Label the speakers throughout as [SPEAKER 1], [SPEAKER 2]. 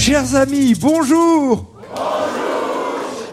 [SPEAKER 1] Chers amis, bonjour.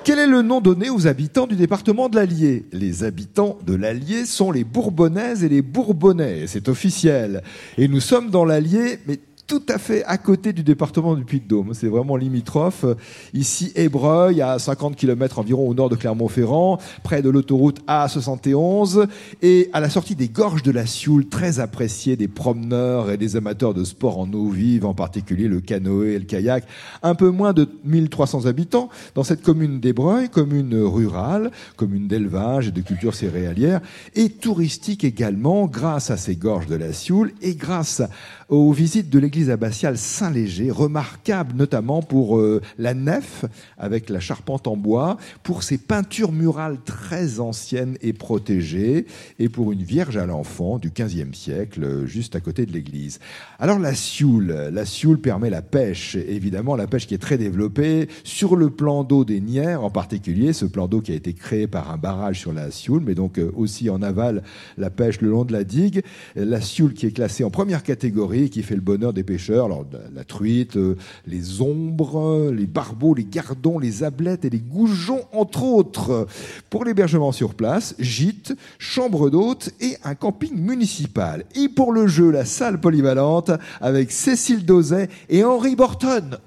[SPEAKER 1] Quel est le nom donné aux habitants du département de l'Allier? Les habitants de l'Allier sont les Bourbonnaises et les Bourbonnais, c'est officiel. Et nous sommes dans l'Allier, mais tout à fait à côté du département du Puy-de-Dôme. C'est vraiment limitrophe. Ici, Ébreuil, à 50 km environ au nord de Clermont-Ferrand, près de l'autoroute A71, et à la sortie des gorges de la Sioule, très appréciée des promeneurs et des amateurs de sport en eau vive, en particulier le canoë et le kayak. Un peu moins de 1300 habitants dans cette commune d'Ébreuil, commune rurale, commune d'élevage et de culture céréalière, et touristique également, grâce à ces gorges de la Sioule et grâce aux visites de l'église abbatiale Saint-Léger, remarquable notamment pour euh, la nef avec la charpente en bois, pour ses peintures murales très anciennes et protégées, et pour une Vierge à l'enfant du XVe siècle, euh, juste à côté de l'église. Alors la Sioule, la Sioule permet la pêche, évidemment la pêche qui est très développée sur le plan d'eau des Nières, en particulier ce plan d'eau qui a été créé par un barrage sur la Sioule, mais donc euh, aussi en aval la pêche le long de la digue. La Sioule qui est classée en première catégorie qui fait le bonheur des pêcheurs. Alors, la truite, euh, les ombres, les barbeaux, les gardons, les ablettes et les goujons, entre autres. Pour l'hébergement sur place, gîte, chambre d'hôte et un camping municipal. Et pour le jeu, la salle polyvalente avec Cécile Dozet et Henri Borton.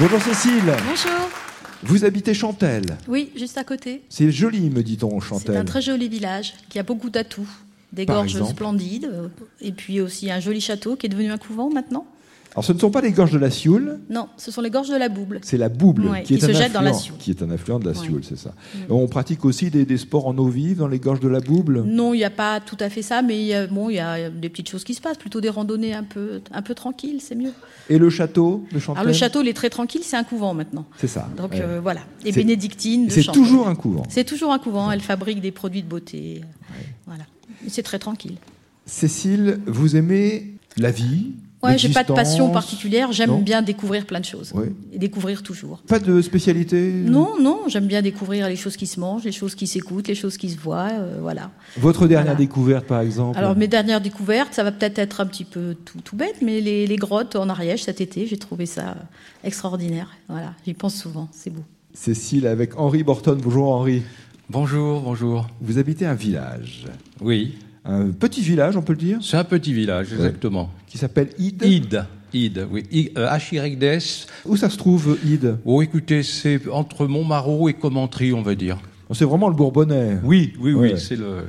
[SPEAKER 1] Bonjour Cécile.
[SPEAKER 2] Bonjour.
[SPEAKER 1] Vous habitez Chantelle
[SPEAKER 2] Oui, juste à côté.
[SPEAKER 1] C'est joli, me dit-on, Chantelle.
[SPEAKER 2] C'est un très joli village qui a beaucoup d'atouts. Des gorges splendides, euh, et puis aussi un joli château qui est devenu un couvent maintenant.
[SPEAKER 1] Alors ce ne sont pas les gorges de la Sioule
[SPEAKER 2] Non, ce sont les gorges de la Bouble.
[SPEAKER 1] C'est la Bouble qui, est
[SPEAKER 2] se
[SPEAKER 1] un
[SPEAKER 2] jette dans la Sioule.
[SPEAKER 1] Qui est un affluent de la Sioule, c'est ça. Mm. On pratique aussi des, sports en eau vive dans les gorges de la Bouble?
[SPEAKER 2] Non, il n'y a pas tout à fait ça, mais il y a, bon, il y a des petites choses qui se passent, plutôt des randonnées un peu, un peu tranquilles, c'est mieux.
[SPEAKER 1] Et le château
[SPEAKER 2] de Alors le château, il est très tranquille, c'est un couvent maintenant.
[SPEAKER 1] C'est ça.
[SPEAKER 2] Donc euh, voilà. Et bénédictine.
[SPEAKER 1] C'est toujours un couvent.
[SPEAKER 2] C'est toujours un couvent. Elle fabrique des produits de beauté. Voilà. C'est très tranquille.
[SPEAKER 1] Cécile, vous aimez la vie?
[SPEAKER 2] Ouais, j'ai pas de passion particulière. J'aime bien découvrir plein de choses. Et découvrir toujours.
[SPEAKER 1] Pas de spécialité
[SPEAKER 2] Non, non. J'aime bien découvrir les choses qui se mangent, les choses qui s'écoutent, les choses qui se voient. Euh, voilà.
[SPEAKER 1] Votre dernière découverte, par exemple
[SPEAKER 2] Alors, mes dernières découvertes, ça va peut-être être un petit peu tout, tout bête, mais les, les, grottes en Ariège cet été, j'ai trouvé ça extraordinaire. Voilà, j'y pense souvent. C'est beau.
[SPEAKER 1] Cécile avec Henri Borton. Bonjour Henri.
[SPEAKER 3] Bonjour, bonjour.
[SPEAKER 1] Vous habitez un village.
[SPEAKER 3] Oui.
[SPEAKER 1] Un petit village, on peut le dire?
[SPEAKER 3] C'est un petit village, exactement.
[SPEAKER 1] Qui s'appelle Ide
[SPEAKER 3] Ide. Ide, oui. H-Y-D-S.
[SPEAKER 1] Où ça se trouve, Ide
[SPEAKER 3] Oh, écoutez, c'est entre Montmarot et Commentry, on va dire.
[SPEAKER 1] C'est vraiment le Bourbonnais.
[SPEAKER 3] Oui, oui, oui, c'est le,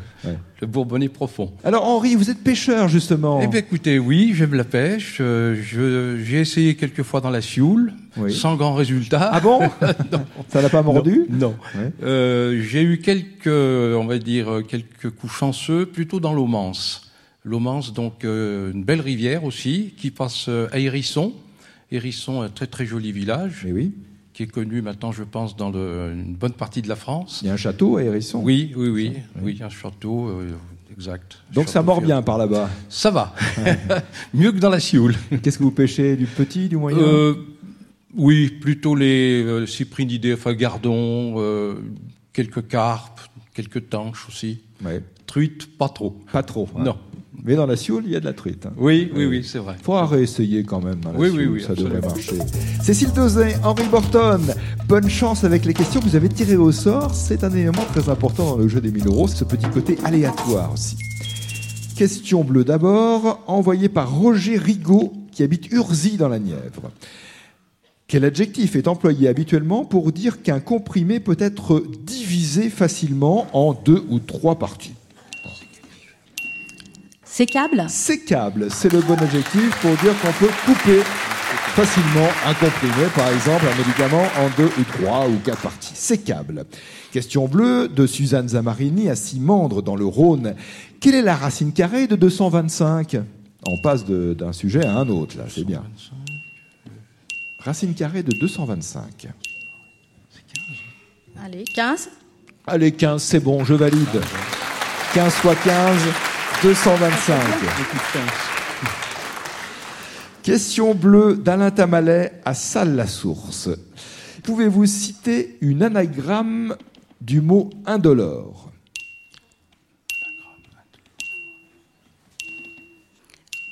[SPEAKER 3] le, Bourbonnais profond.
[SPEAKER 1] Alors Henri, vous êtes pêcheur justement.
[SPEAKER 3] Eh bien écoutez, oui, j'aime la pêche. Euh, j'ai essayé quelques fois dans la Sioule, sans grand résultat.
[SPEAKER 1] Ah bon Ça n'a pas mordu
[SPEAKER 3] Non. Euh, j'ai eu quelques, on va dire, quelques coups chanceux, plutôt dans l'Aumance. L'Aumance, donc euh, une belle rivière aussi, qui passe à Hérisson. Hérisson, un très très joli village.
[SPEAKER 1] Et eh oui
[SPEAKER 3] qui est connu maintenant, je pense, dans une bonne partie de la France.
[SPEAKER 1] Il y a un château à Hérisson
[SPEAKER 3] Oui, oui, oui, oui, un château, euh, exact.
[SPEAKER 1] Donc ça mord bien par là-bas
[SPEAKER 3] Ça va. Mieux que dans la Sioule.
[SPEAKER 1] Qu'est-ce que vous pêchez Du petit, du moyen euh,
[SPEAKER 3] Oui, plutôt les euh, cyprinidés, enfin gardons, euh, quelques carpes, quelques tanches aussi.
[SPEAKER 1] Ouais.
[SPEAKER 3] Truites, pas trop.
[SPEAKER 1] Pas trop.
[SPEAKER 3] Hein. Non.
[SPEAKER 1] Mais dans la Sioule, il y a de la truite. Hein.
[SPEAKER 3] Oui, oui, oui, c'est vrai.
[SPEAKER 1] Faudra réessayer quand même dans la
[SPEAKER 3] oui,
[SPEAKER 1] Sioule,
[SPEAKER 3] oui, oui,
[SPEAKER 1] ça devrait marcher. Cécile Dozet, Henri Borton, bonne chance avec les questions que vous avez tirées au sort. C'est un élément très important dans le jeu des 1000 euros, ce petit côté aléatoire aussi. Question bleue d'abord, envoyée par Roger Rigaud, qui habite Urzy dans la Nièvre. Quel adjectif est employé habituellement pour dire qu'un comprimé peut être divisé facilement en deux ou trois parties?
[SPEAKER 2] Sécable
[SPEAKER 1] Sécable, c'est le bon adjectif pour dire qu'on peut couper facilement un comprimé, par exemple un médicament, en deux ou trois ou quatre parties. Sécable. Question bleue de Suzanne Zamarini à Simandre dans le Rhône. Quelle est la racine carrée de 225 On passe d'un sujet à un autre, là, c'est bien. Racine carrée de 225.
[SPEAKER 2] Allez, 15
[SPEAKER 1] Allez, 15, c'est bon, je valide. 15 fois 15, 225. Question bleue d'Alain Tamalet à Salle-la-Source. Pouvez-vous citer une anagramme du mot indolore?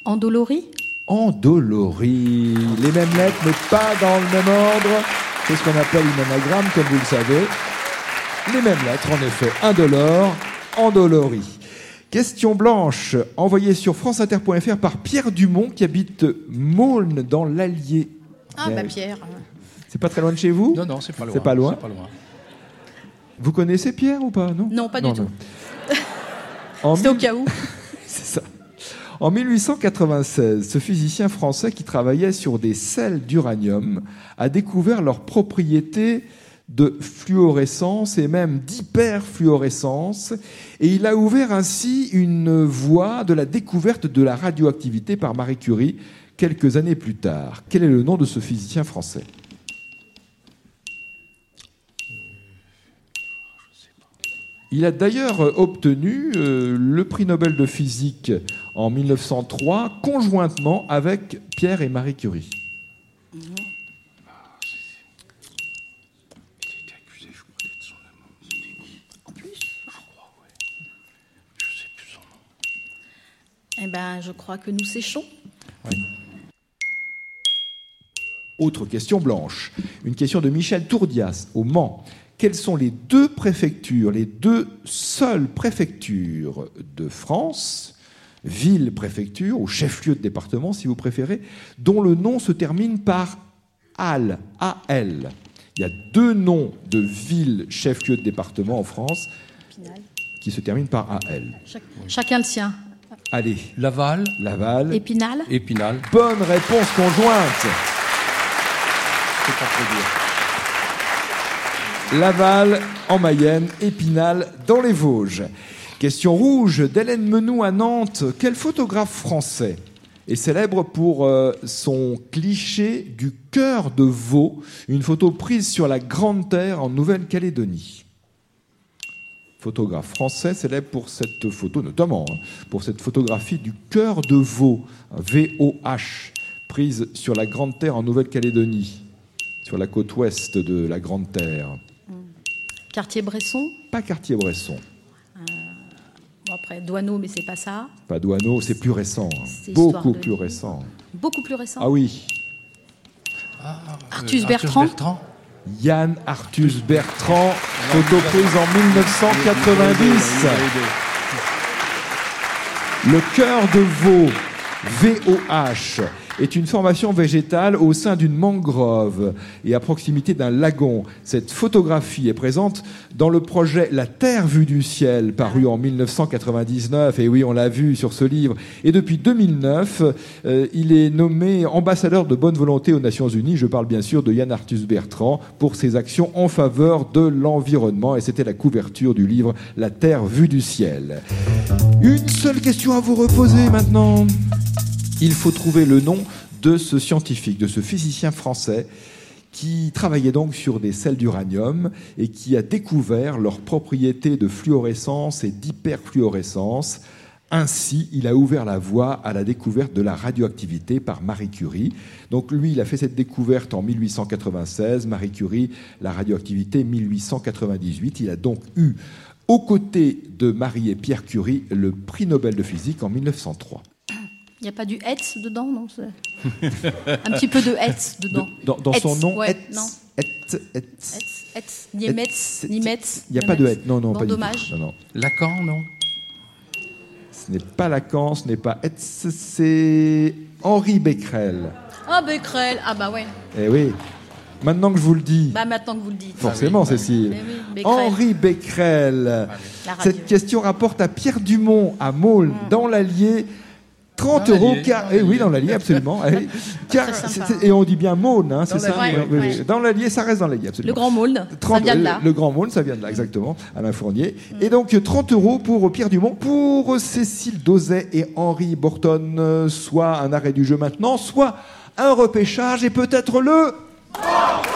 [SPEAKER 2] Endolorie
[SPEAKER 1] Endolorie. Les mêmes lettres, mais pas dans le même ordre. C'est ce qu'on appelle une anagramme, comme vous le savez. Les mêmes lettres, en effet. Indolore, endolorie. Question blanche, envoyée sur franceinter.fr par Pierre Dumont, qui habite Maulne, dans l'Allier.
[SPEAKER 2] Ah, bah Pierre.
[SPEAKER 1] C'est pas très loin de chez vous?
[SPEAKER 3] Non, non, c'est pas loin.
[SPEAKER 1] C'est pas loin.
[SPEAKER 3] C'est pas loin.
[SPEAKER 1] Vous connaissez Pierre ou pas? Non,
[SPEAKER 2] Non, pas du tout. C'était au cas où.
[SPEAKER 1] C'est ça. En 1896, ce physicien français qui travaillait sur des sels d'uranium a découvert leurs propriétés de fluorescence et même d'hyperfluorescence et il a ouvert ainsi une voie de la découverte de la radioactivité par Marie Curie quelques années plus tard. Quel est le nom de ce physicien français? Il a d'ailleurs obtenu euh, le prix Nobel de physique en 1903, conjointement avec Pierre et Marie Curie.
[SPEAKER 3] Il était accusé, je crois, d'être son amant. C'était qui
[SPEAKER 2] En plus
[SPEAKER 3] Je crois, ouais. Je sais plus son nom.
[SPEAKER 2] Eh ben, je crois que nous séchons.
[SPEAKER 1] Autre question blanche. Une question de Michel Tourdias au Mans. Quelles sont les deux préfectures, les deux seules préfectures de France, ville préfecture ou chef-lieu de département si vous préférez, dont le nom se termine par AL, A-L. Il y a deux noms de villes chef-lieu de département en France
[SPEAKER 2] Pinal.
[SPEAKER 1] qui se terminent par AL.
[SPEAKER 2] Chac- Chacun le sien.
[SPEAKER 1] Allez,
[SPEAKER 3] Laval,
[SPEAKER 1] Laval.
[SPEAKER 2] Épinal
[SPEAKER 3] Épinal.
[SPEAKER 1] Bonne réponse conjointe.
[SPEAKER 3] C'est pas trop dire.
[SPEAKER 1] Laval en Mayenne, Épinal dans les Vosges. Question rouge d'Hélène Menou à Nantes. Quel photographe français est célèbre pour euh, son cliché du cœur de veau, une photo prise sur la Grande Terre en Nouvelle-Calédonie Photographe français célèbre pour cette photo, notamment hein, pour cette photographie du cœur de veau, V-O-H, prise sur la Grande Terre en Nouvelle-Calédonie, sur la côte ouest de la Grande Terre.
[SPEAKER 2] Cartier-Bresson
[SPEAKER 1] Pas Cartier-Bresson,
[SPEAKER 2] Bon, après, Douaneau, mais c'est pas ça.
[SPEAKER 1] pas Douaneau, c'est plus récent, hein. Beaucoup
[SPEAKER 2] de
[SPEAKER 1] plus
[SPEAKER 2] vie.
[SPEAKER 1] récent.
[SPEAKER 2] Beaucoup plus récent.
[SPEAKER 1] Ah oui,
[SPEAKER 2] Artus
[SPEAKER 3] Euh,
[SPEAKER 2] Bertrand
[SPEAKER 1] Yann Arthus Bertrand, photo prise en 1990. Le cœur de veau, VOH, est une formation végétale au sein d'une mangrove et à proximité d'un lagon. Cette photographie est présente dans le projet La Terre vue du ciel, paru en 1999. Et oui, on l'a vu sur ce livre. Et depuis 2009, euh, il est nommé ambassadeur de bonne volonté aux Nations Unies. Je parle bien sûr de Yann Arthus Bertrand pour ses actions en faveur de l'environnement. Et c'était la couverture du livre La Terre vue du ciel. Une seule question à vous reposer maintenant. Il faut trouver le nom de ce scientifique, de ce physicien français qui travaillait donc sur des sels d'uranium et qui a découvert leurs propriétés de fluorescence et d'hyperfluorescence. Ainsi, il a ouvert la voie à la découverte de la radioactivité par Marie Curie. Donc lui, il a fait cette découverte en 1896, Marie Curie, la radioactivité 1898. Il a donc eu, aux côtés de Marie et Pierre Curie, le prix Nobel de physique en 1903.
[SPEAKER 2] Il n'y a pas du Hetz dedans, non Un petit peu de Hetz dedans.
[SPEAKER 1] De- dans dans son nom,
[SPEAKER 2] ouais,
[SPEAKER 1] Hetz,
[SPEAKER 2] non. Niemetz,
[SPEAKER 1] Hetz,
[SPEAKER 2] Niemetz.
[SPEAKER 1] Il n'y a pas de. Hetz, non, non,
[SPEAKER 2] Bon,
[SPEAKER 1] pas du
[SPEAKER 2] dommage.
[SPEAKER 1] tout. Non, non.
[SPEAKER 3] Lacan, non?
[SPEAKER 1] Ce n'est pas Lacan, ce n'est pas Hetz, c'est Henri Becquerel.
[SPEAKER 2] Ah, Becquerel. Ah, bah ouais.
[SPEAKER 1] Eh oui, maintenant que je vous le dis,
[SPEAKER 2] Bah maintenant que vous le dites.
[SPEAKER 1] forcément, Cécile.
[SPEAKER 2] Mais oui, Becquerel.
[SPEAKER 1] Henri Becquerel. Cette question rapporte à Pierre Dumont, à Maulne, dans l'Allier. 30
[SPEAKER 3] Dans
[SPEAKER 1] euros car eh oui dans l'Allier absolument. Eh, car et on dit bien Maulne hein, c'est ça
[SPEAKER 2] ouais.
[SPEAKER 1] dans l'Allier ça reste dans l'Allier
[SPEAKER 2] Le
[SPEAKER 1] absolument.
[SPEAKER 2] Grand Maulne, ça
[SPEAKER 1] 30
[SPEAKER 2] vient de là.
[SPEAKER 1] Le, le Grand Maulne, ça vient de là, exactement, Alain Fournier. Et donc, 30 euros pour Pierre Dumont, pour Cécile Dozet et Henri Borton, euh, soit un arrêt du jeu maintenant, soit un repêchage et peut-être le...
[SPEAKER 2] Vous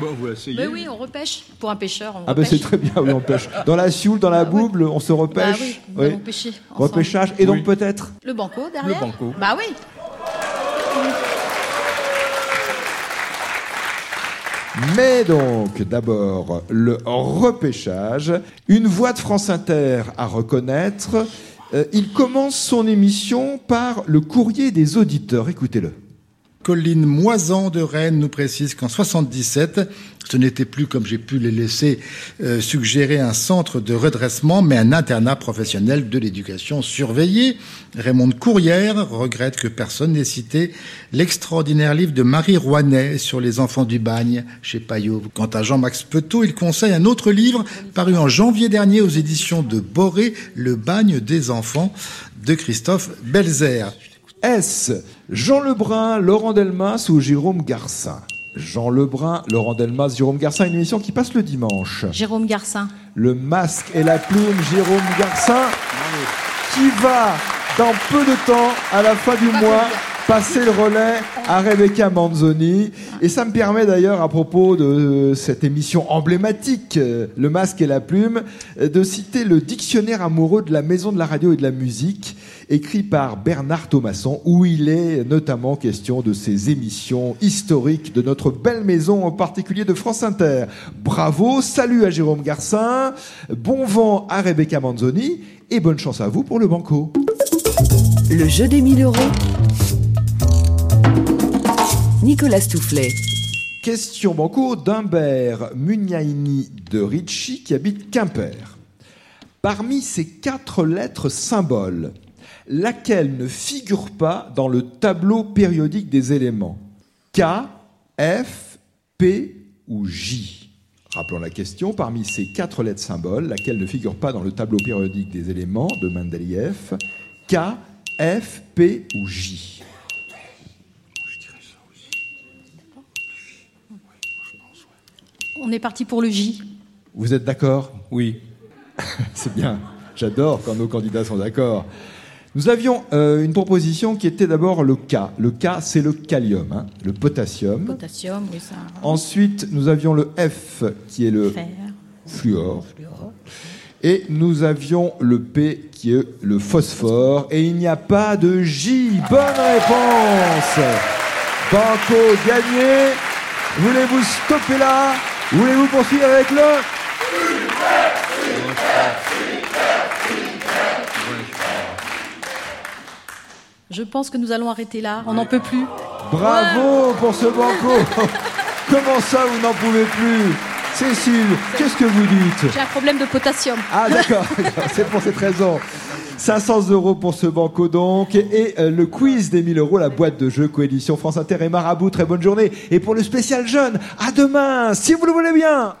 [SPEAKER 3] Bon.
[SPEAKER 2] Mais oui, on repêche. Pour un pêcheur, on
[SPEAKER 1] Ah ben
[SPEAKER 2] repêche.
[SPEAKER 1] c'est très bien, oui, on pêche. Dans la Sioule, dans la
[SPEAKER 2] Bah oui.
[SPEAKER 1] bouble, on se
[SPEAKER 2] Bah
[SPEAKER 1] repêche.
[SPEAKER 2] oui, nous
[SPEAKER 1] Oui.
[SPEAKER 2] allons pêcher ensemble.
[SPEAKER 1] Repêchage, et donc
[SPEAKER 3] Oui.
[SPEAKER 1] peut-être
[SPEAKER 2] Le banco derrière
[SPEAKER 3] Le banco.
[SPEAKER 2] Bah oui.
[SPEAKER 1] Mais donc, d'abord, le repêchage. Une voix de France Inter à reconnaître. Euh, il commence son émission par le courrier des auditeurs. Écoutez-le.
[SPEAKER 4] Colline Moisan de Rennes nous précise qu'en 77, ce n'était plus, comme j'ai pu les laisser euh, suggérer, un centre de redressement, mais un internat professionnel de l'éducation surveillée. Raymond Courrière regrette que personne n'ait cité l'extraordinaire livre de Marie Rouanet sur les enfants du bagne chez Payot. Quant à Jean-Max Petot, il conseille un autre livre paru en janvier dernier aux éditions de Boré, Le bagne des enfants de Christophe Belzer.
[SPEAKER 1] Est-ce Jean Lebrun, Laurent Delmas ou Jérôme Garcin? Jean Lebrun, Laurent Delmas, Jérôme Garcin, une émission qui passe le dimanche.
[SPEAKER 2] Jérôme Garcin.
[SPEAKER 1] Le masque et la plume, Jérôme Garcin, qui va, dans peu de temps, à la fin du mois, passer le relais à Rebecca Manzoni. Et ça me permet d'ailleurs, à propos de cette émission emblématique, euh, Le masque et la plume, euh, de citer le dictionnaire amoureux de la maison de la radio et de la musique, écrit par Bernard Thomasson, où il est notamment question de ces émissions historiques de notre belle maison, en particulier de France Inter. Bravo, salut à Jérôme Garcin, bon vent à Rebecca Manzoni, et bonne chance à vous pour le banco.
[SPEAKER 5] Le jeu des 1000 euros. Nicolas Toufflet.
[SPEAKER 1] Question banco d'Humbert Muniaini de Ricci qui habite Quimper. Parmi ces quatre lettres symboles, laquelle ne figure pas dans le tableau périodique des éléments K, F, P ou J Rappelons la question, parmi ces quatre lettres symboles, laquelle ne figure pas dans le tableau périodique des éléments de Mendeleïev K, F, P ou J
[SPEAKER 2] On est parti pour le J.
[SPEAKER 1] Vous êtes d'accord?
[SPEAKER 3] Oui.
[SPEAKER 1] C'est bien. J'adore quand nos candidats sont d'accord. Nous avions euh, une proposition qui était d'abord le K. Le K, c'est le kalium, hein, le potassium.
[SPEAKER 2] Potassium, oui, ça.
[SPEAKER 1] Ensuite, nous avions le F, qui est le
[SPEAKER 2] Fer.
[SPEAKER 1] fluor. Et nous avions le P, qui est le phosphore. Et il n'y a pas de J. Bonne réponse Banco gagné. Voulez-vous stopper là? Voulez-vous poursuivre avec le
[SPEAKER 2] Je pense que nous allons arrêter là. On n'en peut plus.
[SPEAKER 1] Bravo pour ce banco Comment ça, vous n'en pouvez plus Cécile, qu'est-ce que vous dites
[SPEAKER 2] J'ai un problème de potassium.
[SPEAKER 1] Ah d'accord, c'est pour cette raison. 500 euros pour ce banco donc. Et euh, le quiz des 1000 euros, la boîte de jeux coédition France Inter et Marabout. Très bonne journée. Et pour le spécial jeune, à demain, si vous le voulez bien.